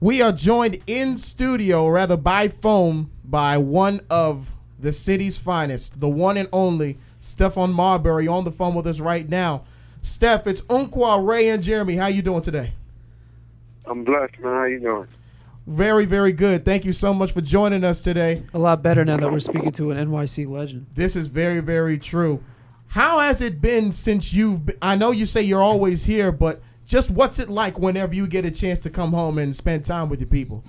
We are joined in studio, or rather by phone, by one of the city's finest, the one and only Stephon Marbury, on the phone with us right now. Steph, it's Unkwa, Ray, and Jeremy. How you doing today? I'm blessed, man. How you doing? Very, very good. Thank you so much for joining us today. A lot better now that we're speaking to an NYC legend. This is very, very true. How has it been since you've? Been, I know you say you're always here, but just what's it like whenever you get a chance to come home and spend time with your people?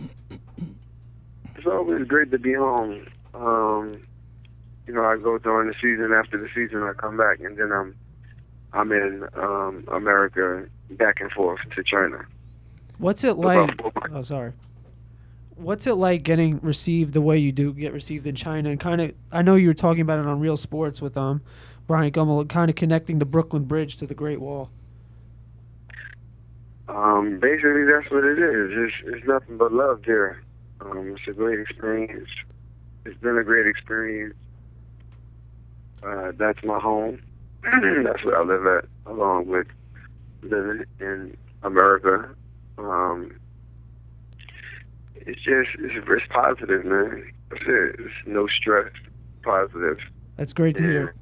It's always great to be home. Um, you know, I go during the season. After the season, I come back, and then I'm I'm in um, America, back and forth to China. What's it like? Oh, sorry. What's it like getting received the way you do get received in China? And kind of, I know you were talking about it on Real Sports with um Bryant Gumbel, kind of connecting the Brooklyn Bridge to the Great Wall. Um, basically, that's what it is. It's, it's nothing but love there. Um, it's a great experience. It's been a great experience. Uh, that's my home. that's where I live at, along with living in America. Um, it's just it's, it's positive, man. That's it. It's no stress. Positive. That's great to Yeah. hear.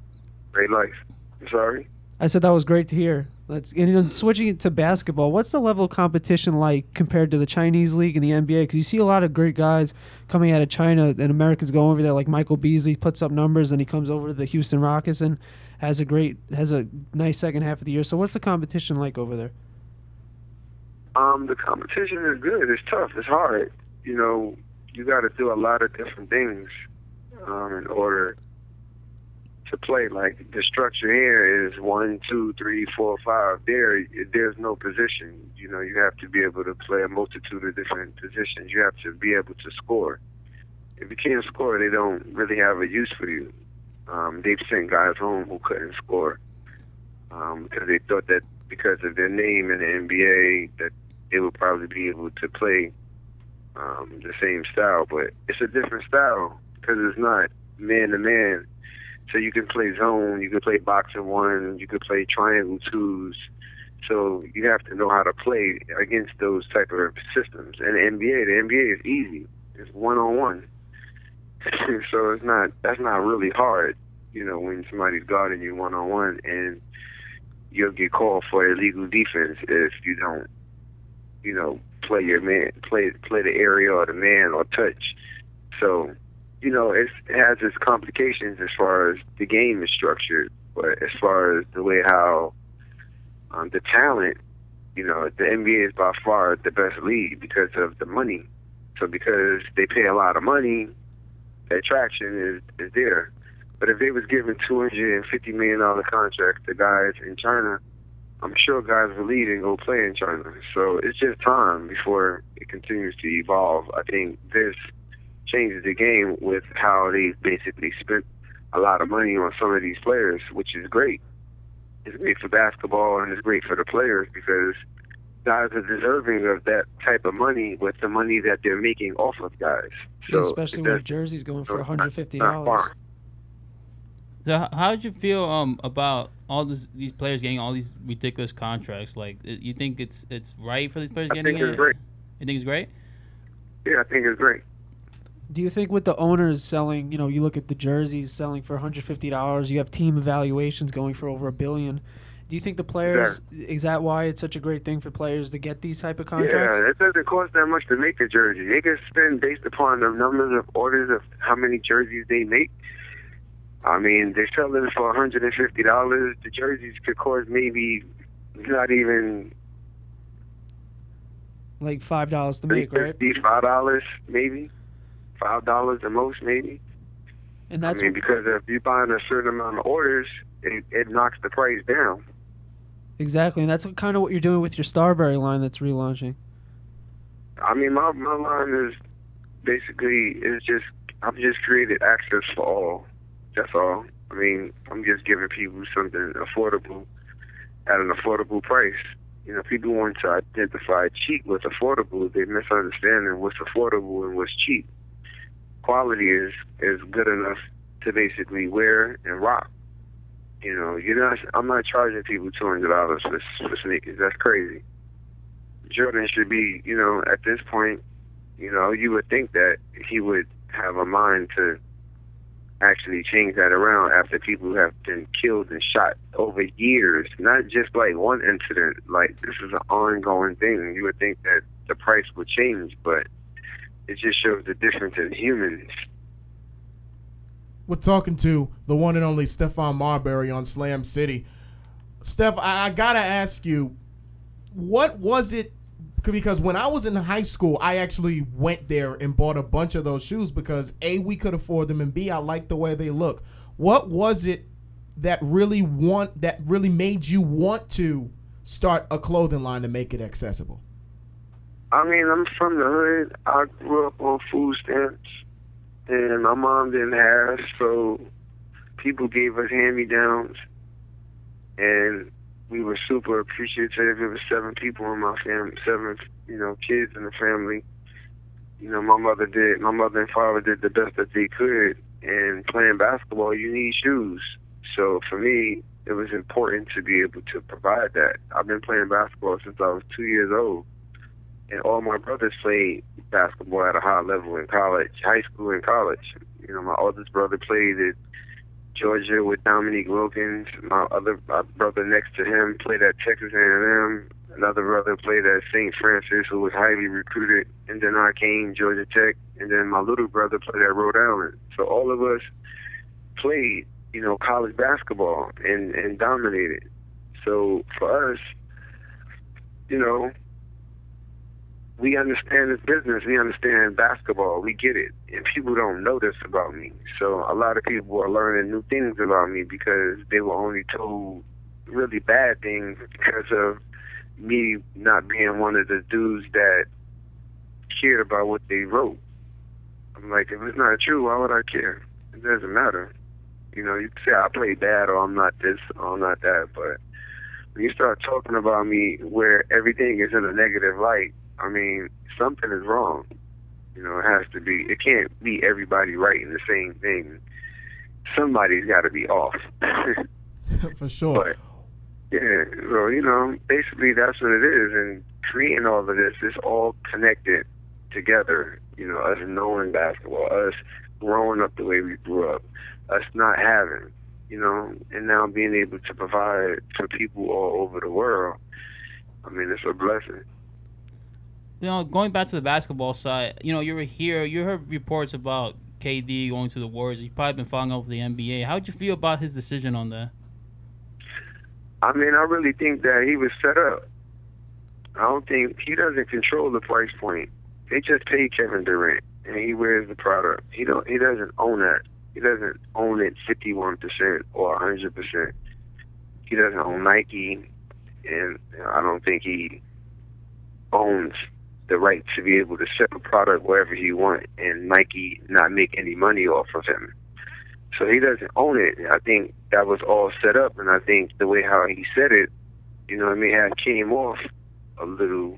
Great life. I'm sorry. I said that was great to hear. Let's and then switching it to basketball. What's the level of competition like compared to the Chinese league and the NBA? Because you see a lot of great guys coming out of China and Americans going over there. Like Michael Beasley puts up numbers, and he comes over to the Houston Rockets and has a great has a nice second half of the year. So what's the competition like over there? Um, the competition is good. It's tough. It's hard. You know, you got to do a lot of different things um, in order to play. Like the structure here is one, two, three, four, five. There, there's no position. You know, you have to be able to play a multitude of different positions. You have to be able to score. If you can't score, they don't really have a use for you. Um, they've sent guys home who couldn't score um, because they thought that because of their name in the NBA that they would probably be able to play um, the same style, but it's a different style because it's not man to man. So you can play zone, you can play box-and-one, you can play triangle twos. So you have to know how to play against those type of systems. And the NBA, the NBA is easy. It's one on one. So it's not that's not really hard, you know, when somebody's guarding you one on one and you'll get called for illegal defense if you don't, you know, play your man, play play the area or the man or touch. So, you know, it has its complications as far as the game is structured, but as far as the way how um, the talent, you know, the NBA is by far the best league because of the money. So because they pay a lot of money, the attraction is is there. But if they was given two hundred and fifty million dollar contracts to guys in China, I'm sure guys will leave and go play in China. So it's just time before it continues to evolve. I think this changes the game with how they basically spent a lot of money on some of these players, which is great. It's great for basketball and it's great for the players because guys are deserving of that type of money with the money that they're making off of guys. So especially it when does- jerseys going for so one hundred fifty not dollars. So how did you feel um about all this, these players getting all these ridiculous contracts? Like, you think it's it's right for these players I getting think it's it? great. You think it's great? Yeah, I think it's great. Do you think with the owners selling, you know, you look at the jerseys selling for one hundred fifty dollars, you have team evaluations going for over a billion. Do you think the players is that why it's such a great thing for players to get these type of contracts? Yeah, it doesn't cost that much to make a jersey. They can spend based upon the numbers of orders of how many jerseys they make. I mean, they're selling for hundred and fifty dollars. The jerseys could cost maybe not even Like five dollars to make, right? five dollars maybe, five dollars the most maybe. And that's I mean, because if you're buying a certain amount of orders, it, it knocks the price down. exactly, and that's kind of what you're doing with your Starbury line that's relaunching. I mean, my my line is basically is just I've just created access for all. That's all. I mean, I'm just giving people something affordable at an affordable price. You know, people want to identify cheap with affordable. They misunderstanding what's affordable and what's cheap. Quality is is good enough to basically wear and rock. You know, you're not. I'm not charging people two hundred dollars for for sneakers. That's crazy. Jordan should be, you know, at this point, you know, you would think that he would have a mind to actually change that around after people have been killed and shot over years, not just like one incident. Like this is an ongoing thing. You would think that the price would change, but it just shows the difference in humans. We're talking to the one and only Stephon Marbury on Slam City. Steph, I, I gotta ask you, what was it? Because when I was in high school, I actually went there and bought a bunch of those shoes because a we could afford them and b I liked the way they look. What was it that really want that really made you want to start a clothing line to make it accessible? I mean, I'm from the hood. I grew up on food stamps, and my mom didn't have, so people gave us hand-me-downs, and we were super appreciative. There was seven people in my family, seven, you know, kids in the family. You know, my mother did, my mother and father did the best that they could. And playing basketball, you need shoes. So for me, it was important to be able to provide that. I've been playing basketball since I was two years old. And all my brothers played basketball at a high level in college, high school and college. You know, my oldest brother played at Georgia with Dominique Wilkins. My other my brother next to him played at Texas A&M. Another brother played at St. Francis, who was highly recruited. And then I came Georgia Tech. And then my little brother played at Rhode Island. So all of us played, you know, college basketball and and dominated. So for us, you know, we understand this business. We understand basketball. We get it. And people don't know this about me. So a lot of people are learning new things about me because they were only told really bad things because of me not being one of the dudes that cared about what they wrote. I'm like, if it's not true, why would I care? It doesn't matter. You know, you can say I play bad or I'm not this or I'm not that, but when you start talking about me where everything is in a negative light, I mean, something is wrong. You know, it has to be. It can't be everybody writing the same thing. Somebody's got to be off. For sure. But yeah, so you know, basically that's what it is. And creating all of this it's all connected together. You know, us knowing basketball, us growing up the way we grew up, us not having, you know, and now being able to provide for people all over the world. I mean, it's a blessing you know, going back to the basketball side, you know, you were here. You heard reports about KD going to the Warriors. You've probably been following up with the NBA. How'd you feel about his decision on that? I mean, I really think that he was set up. I don't think he doesn't control the price point. They just pay Kevin Durant, and he wears the product. He don't. He doesn't own that. He doesn't own it fifty one percent or hundred percent. He doesn't own Nike, and I don't think he owns the right to be able to sell a product wherever he want and Nike not make any money off of him. So he doesn't own it. I think that was all set up and I think the way how he said it, you know, it may have came off a little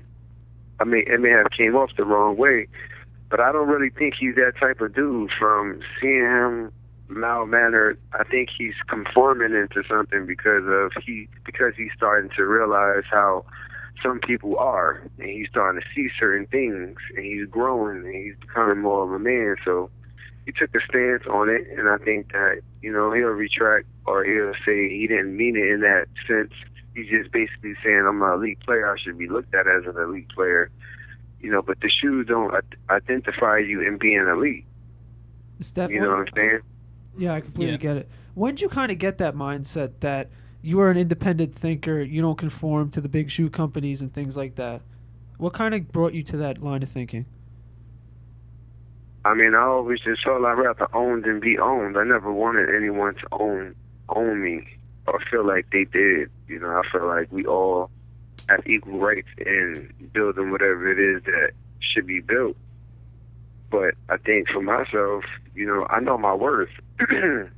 I mean it may have came off the wrong way. But I don't really think he's that type of dude from seeing him mal mannered. I think he's conforming into something because of he because he's starting to realize how some people are, and he's starting to see certain things, and he's growing, and he's becoming more of a man. So he took a stance on it, and I think that you know he'll retract or he'll say he didn't mean it in that sense. He's just basically saying I'm an elite player. I should be looked at as an elite player. You know, but the shoes don't identify you in being elite. Steph, you know what I'm saying? Yeah, I completely Yeah. get it. When did you kind of get that mindset that you are an independent thinker, you don't conform to the big shoe companies and things like that? What kind of brought you to that line of thinking? I mean, I always just felt I'd rather own than be owned. I never wanted anyone to own own me or feel like they did. You know, I feel like we all have equal rights in building whatever it is that should be built. But I think for myself, you know, I know my worth.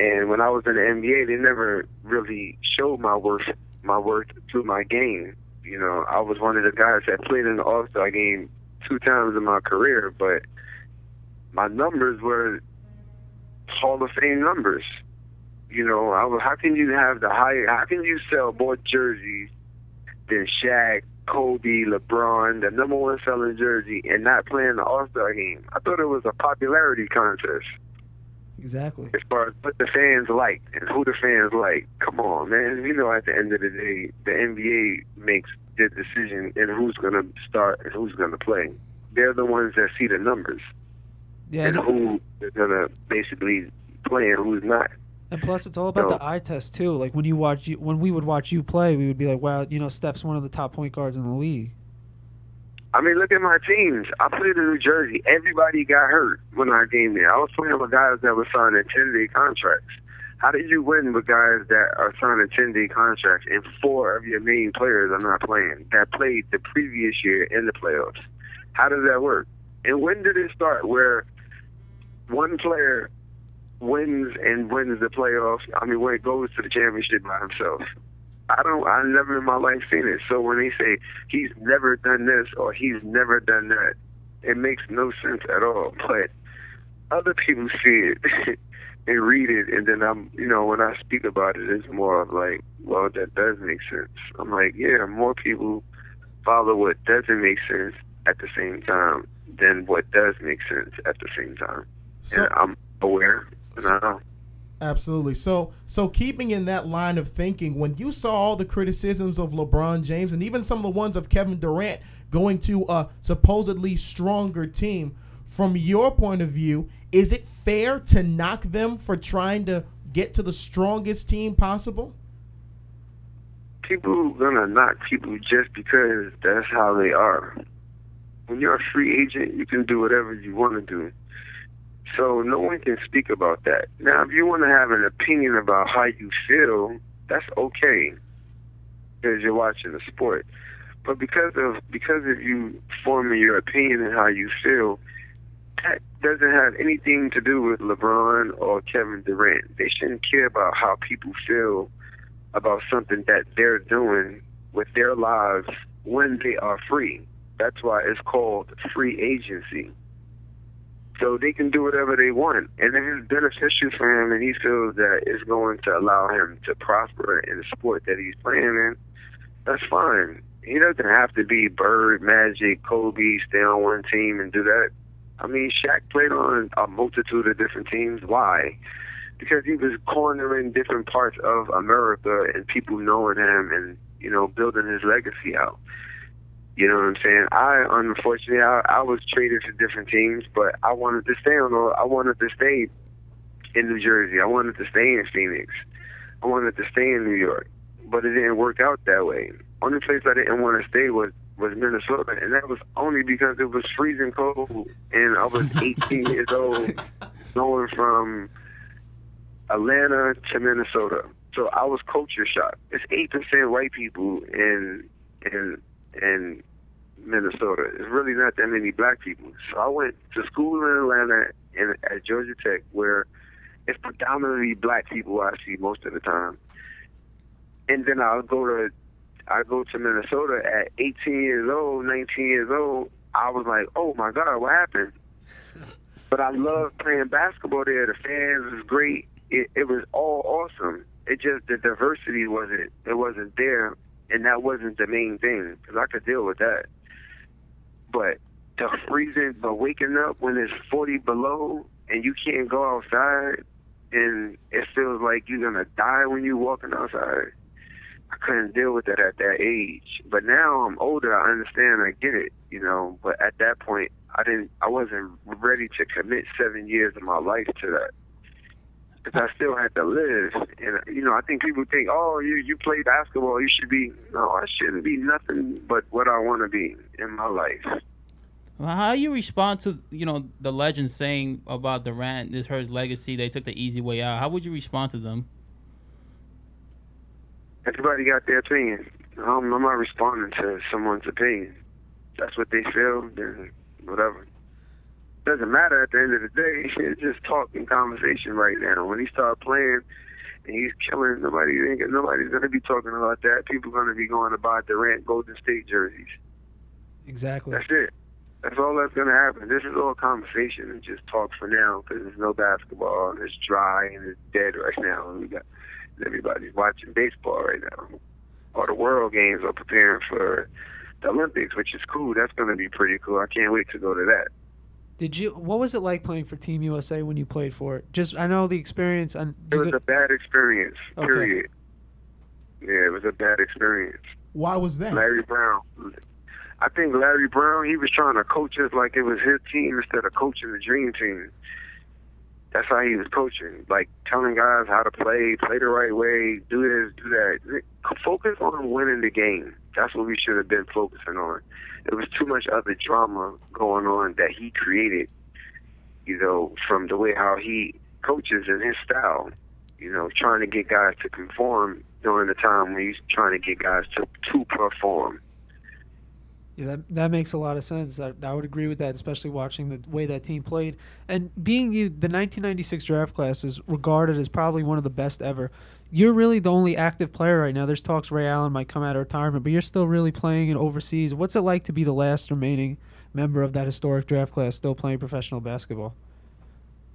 and when I was in the NBA, they never really showed my worth, my worth through my game. You know, I was one of the guys that played in the All Star game two times in my career, but my numbers were Hall of Fame numbers. You know, I was, how can you have the higher? How can you sell more jerseys than Shaq Kobe, LeBron, the number one selling jersey, and not playing the All Star game. I thought it was a popularity contest Exactly. as far as what the fans like and who the fans like. Come on, man. You know, at the end of the day, the NBA makes the decision in who's going to start and who's going to play. They're the ones that see the numbers Yeah, and and, who they're going to basically play and who's not. and plus it's all about So- the eye test too. Like when you watch you, when we would watch you play, we would be like, wow, you know, Steph's one of the top point guards in the league. I mean, look at my teams. I played in New Jersey. Everybody got hurt when I came there. I was playing with guys that were signing 10 day contracts. How did you win with guys that are signing 10 day contracts and four of your main players are not playing that played the previous year in the playoffs? How does that work? And when did it start where one player wins and wins the playoffs? I mean, where it goes to the championship by himself? I don't. I never in my life seen it. So when they say he's never done this or he's never done that, it makes no sense at all. But other people see it and read it, and then I'm, you know, when I speak about it, it's more of like, well, that does make sense. I'm like, yeah, more people follow what doesn't make sense at the same time than what does make sense at the same time. So, and I'm aware, and I know. Absolutely. So, so keeping in that line of thinking, when you saw all the criticisms of LeBron James and even some of the ones of Kevin Durant going to a supposedly stronger team, from your point of view, is it fair to knock them for trying to get to the strongest team possible? people gonna knock people just because that's how they are. When you're a free agent, you can do whatever you want to do. So no one can speak about that. Now, if you want to have an opinion about how you feel, that's okay, because you're watching the sport. But because of because of you forming your opinion and how you feel, that doesn't have anything to do with LeBron or Kevin Durant. They shouldn't care about how people feel about something that they're doing with their lives when they are free. That's why it's called free agency. So they can do whatever they want. And if it's beneficial for him and he feels that it's going to allow him to prosper in the sport that he's playing in, that's fine. He doesn't have to be Bird, Magic, Kobe, stay on one team and do that. I mean, Shaq played on a multitude of different teams. Why? Because he was cornering different parts of America and people knowing him and, you know, building his legacy out. You know what I'm saying? I unfortunately I, I was traded to different teams, but I wanted to stay on. the- I wanted to stay in New Jersey. I wanted to stay in Phoenix. I wanted to stay in New York, but it didn't work out that way. Only place I didn't want to stay was was Minnesota, and that was only because it was freezing cold, and I was 18 years old, going from Atlanta to Minnesota. So I was culture shock. It's eight percent white people in in in Minnesota. It's really not that many black people. So I went to school in Atlanta and at Georgia Tech, where it's predominantly black people I see most of the time. And then I'll go to I go to Minnesota at 18 years old, 19 years old. I was like, oh my God, what happened? But I loved playing basketball there. The fans was great. It, it was all awesome. It just the diversity wasn't it wasn't there, and that wasn't the main thing because I could deal with that. But the freezing, the waking up when it's 40 below and you can't go outside, and it feels like you're gonna die when you're walking outside. I couldn't deal with that at that age. But now I'm older. I understand. I get it. You know. But at that point, I didn't. I wasn't ready to commit seven years of my life to that. Because I still had to live, and you know, I think people think, "Oh, you you play basketball, you should be." No, I shouldn't be nothing but what I want to be in my life. Well, How you respond to you know the legends saying about Durant, this hurts legacy? They took the easy way out. How would you respond to them? Everybody got their opinion. Um, I'm not responding to someone's opinion. That's what they feel. Then whatever. Doesn't matter at the end of the day. It's just talk and conversation right now. When he start playing and he's killing, nobody nobody's gonna be talking about that. People gonna be going to buy Durant Golden State jerseys. Exactly. That's it. That's all that's gonna happen. This is all conversation and just talk for now because there's no basketball and it's dry and it's dead right now. And we got everybody's watching baseball right now. All the world games are preparing for the Olympics, which is cool. That's going to be pretty cool. I can't wait to go to that. Did you? What was it like playing for Team USA when you played for it? Just I know the experience. And It was a bad experience. Okay. Period. Yeah, it was a bad experience. Why was that? Larry Brown. I think Larry Brown, he was trying to coach us like it was his team instead of coaching the dream team. That's how he was coaching, like telling guys how to play, play the right way, do this, do that. Focus on winning the game. That's what we should have been focusing on. There was too much other drama going on that he created, you know, from the way how he coaches and his style. You know, trying to get guys to conform during the time when he's trying to get guys to to perform. Yeah, that that makes a lot of sense. I, I would agree with that, especially watching the way that team played and being you. The 1996 draft class is regarded as probably one of the best ever. You're really the only active player right now. There's talks Ray Allen might come out of retirement, but you're still really playing in overseas. What's it like to be the last remaining member of that historic draft class still playing professional basketball?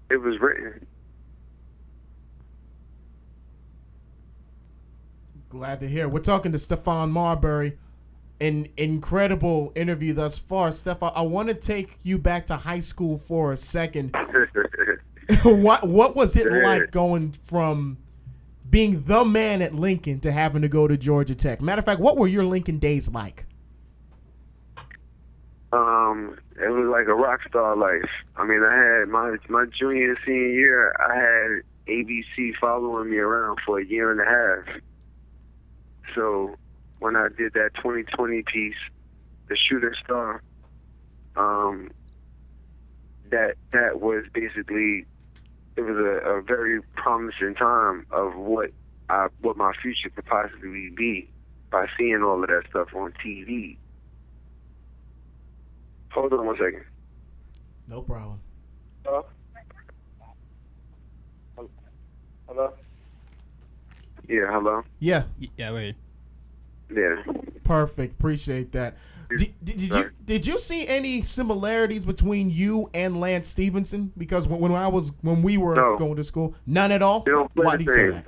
It was written. Glad to hear. We're talking to Stephon Marbury. An incredible interview thus far. Stephon, I want to take you back to high school for a second. what what was it like going from being the man at Lincoln to having to go to Georgia Tech? Matter of fact, what were your Lincoln days like? um, it was like a rock star life. I mean, I had my my junior and senior year. I had ABC following me around for a year and a half. So when I did that 2020 piece, the shooting star, um, that that was basically it was a, a very promising time of what I what my future could possibly be by seeing all of that stuff on TV. Hold on one second. No problem. Hello? Hello? Yeah, hello? Yeah, Y- Yeah, wait. Yeah. perfect. Appreciate that. Did, did, did you did you see any similarities between you and Lance Stephenson? Because when, when I was when we were No. going to school, none at all. They don't play Why the do you say same. that?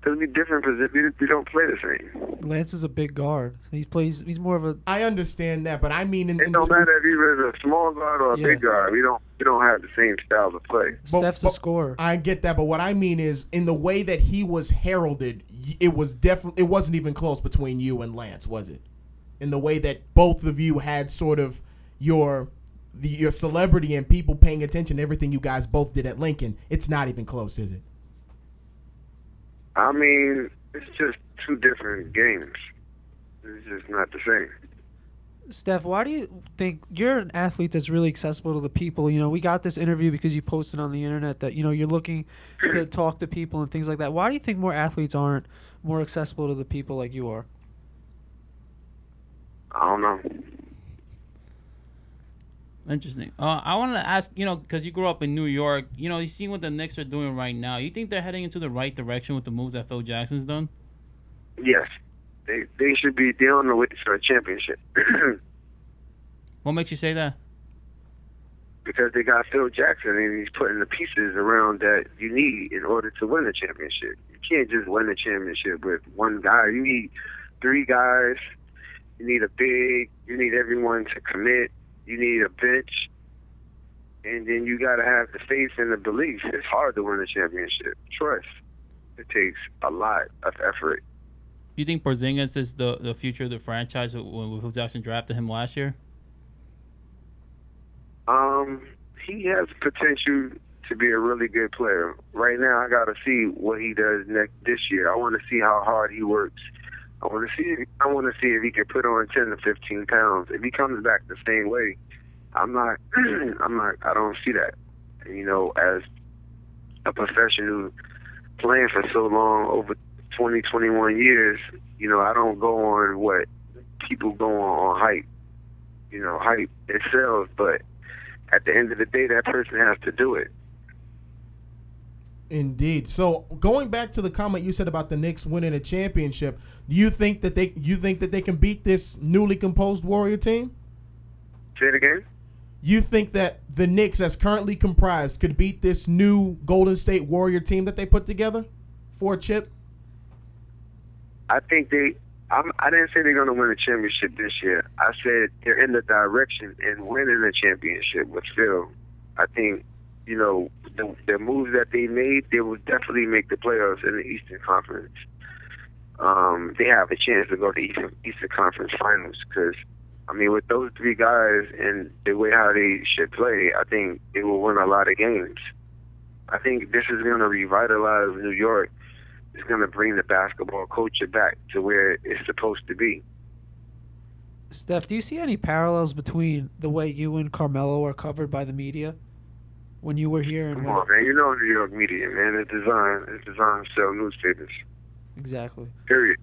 Because we different positions. We, we don't play the same. Lance is a big guard. He plays. He's more of a. I understand that, but I mean, in, It in don't matter if you're a small guard or a Yeah. big guard. We don't we don't have the same style of play. But- Steph's a scorer. I get that, but what I mean is, in the way that he was heralded, it was definitely it wasn't even close between you and Lance, was it? In the way that both of you had sort of your the, your celebrity and people paying attention to everything you guys both did at Lincoln, it's not even close, is it? I mean, it's just two different games. It's just not the same. Steph, why do you think you're an athlete that's really accessible to the people? You know, we got this interview because you posted on the internet that you know you're looking to talk to people and things like that. Why do you think more athletes aren't more accessible to the people like you are? I don't know. Interesting. Uh, I wanted to ask, you know, because you grew up in New York, you know, you see what the Knicks are doing right now. You think they're heading into the right direction with the moves that Phil Jackson's done? Yes, they they should be. They're on the way to a championship What makes you say that? because they got Phil Jackson and he's putting the pieces around that you need in order to win a championship. You can't just win a championship with one guy. You need three guys. You need a big. You need everyone to commit. You need a bench. And then you got to have the faith and the belief. It's hard to win a championship. Trust. It takes a lot of effort. You think Porzingis is the, the future of the franchise when Phil Jackson drafted him last year? Um, he has potential to be a really good player. Right now, I got to see what he does next this year. I want to see how hard he works. I want to see. I want to see if he can put on ten to fifteen pounds. If he comes back the same way, I'm not. I'm not. I don't see that. You know, as a professional playing for so long, over 20, 21 years, you know, I don't go on what people go on on hype. You know, hype it sells, but at the end of the day, that person has to do it. Indeed. So going back to the comment you said about the Knicks winning a championship, do you think that they you think that they can beat this newly composed Warrior team? Say it again. You think that the Knicks, as currently comprised, could beat this new Golden State Warrior team that they put together for a chip? I think they, I'm, I didn't say they're going to win a championship this year. I said they're in the direction and winning a championship with Phil. I think, you know, the, the moves that they made, they will definitely make the playoffs in the Eastern Conference. Um, they have a chance to go to Eastern, Eastern Conference Finals because, I mean, with those three guys and the way how they should play, I think they will win a lot of games. I think this is going to revitalize New York It's going to bring the basketball culture back to where it's supposed to be. Steph, do you see any parallels between the way you and Carmelo are covered by the media when you were here and Come on, man. You know New York media, man. It's designed, it's designed to sell newspapers. exactly? Period.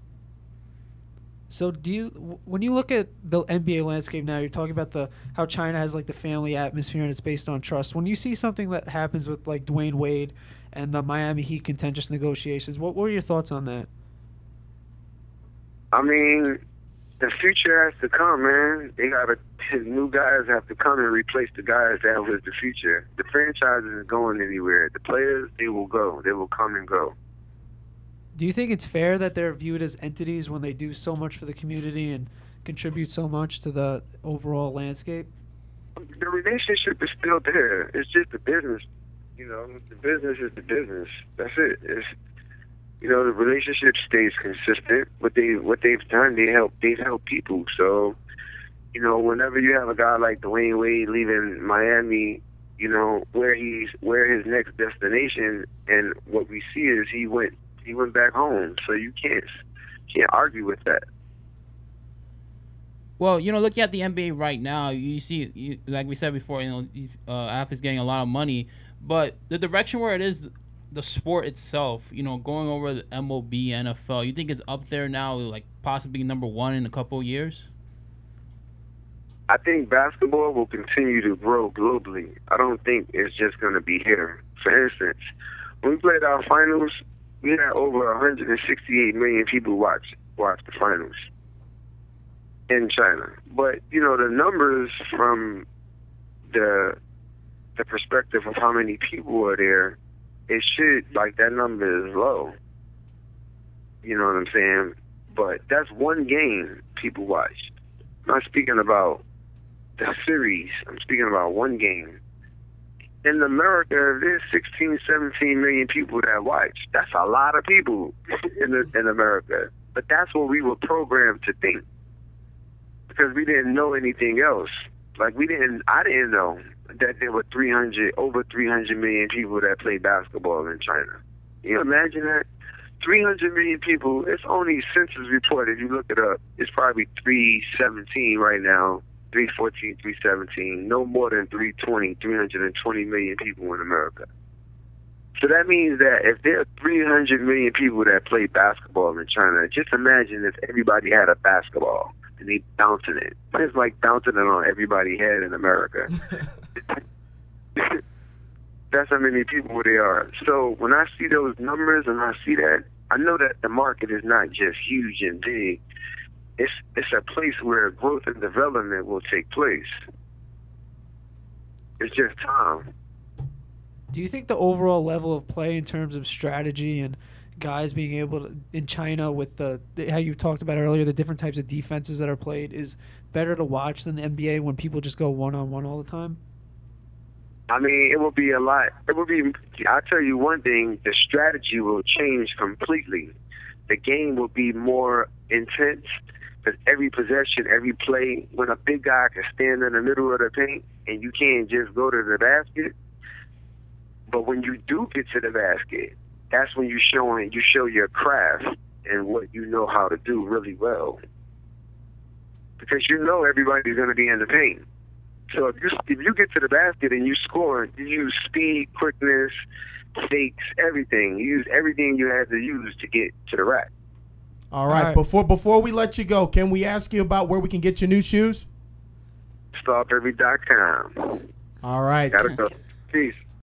So do you when you look at the NBA landscape now, you're talking about the how China has like the family atmosphere and it's based on trust. When you see something that happens with like Dwyane Wade and the Miami Heat contentious negotiations, what were your thoughts on that? I mean, the future has to come, man. They got to, new guys have to come and replace the guys that was the future. The franchise isn't going anywhere. The players, they will go. They will come and go. Do you think it's fair that they're viewed as entities when they do so much for the community and contribute so much to the overall landscape? The relationship is still there. It's just the business. You know, the business is the business. That's it. It's you know, the relationship stays consistent. What they what they've done, they help they've helped people. So, you know, whenever you have a guy like Dwyane Wade leaving Miami, you know, where he's where his next destination and what we see is he went he went back home. So you can't can't argue with that. Well, you know, looking at the NBA right now, you see, you, like we said before, you know, uh, athletes getting a lot of money, but the direction where it is, the sport itself, you know, going over the MLB, NFL, you think it's up there now, like possibly number one in a couple of years? I think basketball will continue to grow globally. I don't think it's just going to be here. For instance, when we played our finals, we had over 168 million people watch watch the finals in China. But you know, the numbers from the the perspective of how many people are there, it should like that number is low. You know what I'm saying? But that's one game people watch. I'm not speaking about the series. I'm speaking about one game. In America, there's 16, 17 million people that watch. That's a lot of people in the, in America. But that's what we were programmed to think because we didn't know anything else. Like we didn't, I didn't know that there were 300, over 300 million people that play basketball in China. Can You imagine that? 300 million people. It's only census report. If you look it up, it's probably 317 right now. 314, 317, no more than 320, 320 million people in America. So that means that if there are 300 million people that play basketball in China, just imagine if everybody had a basketball and they bouncing it. It's like bouncing it on everybody's head in America. That's how many people they are. So when I see those numbers and I see that, I know that the market is not just huge and big. It's it's a place where growth and development will take place. It's just time. Do you think the overall level of play in terms of strategy and guys being able to in China with the how you talked about earlier the different types of defenses that are played is better to watch than the NBA when people just go one on one all the time? I mean, it will be a lot. It will be. I'll tell you one thing: the strategy will change completely. The game will be more intense because every possession, every play, when a big guy can stand in the middle of the paint and you can't just go to the basket. But when you do get to the basket, that's when you showing you show your craft and what you know how to do really well. Because you know everybody's going to be in the paint. So if you if you get to the basket and you score, you use speed, quickness, fakes, everything. You use everything you have to use to get to the rack. All right. All right. Before before we let you go, can we ask you about where we can get your new shoes? Starbury.com. All right. Gotta go. Peace.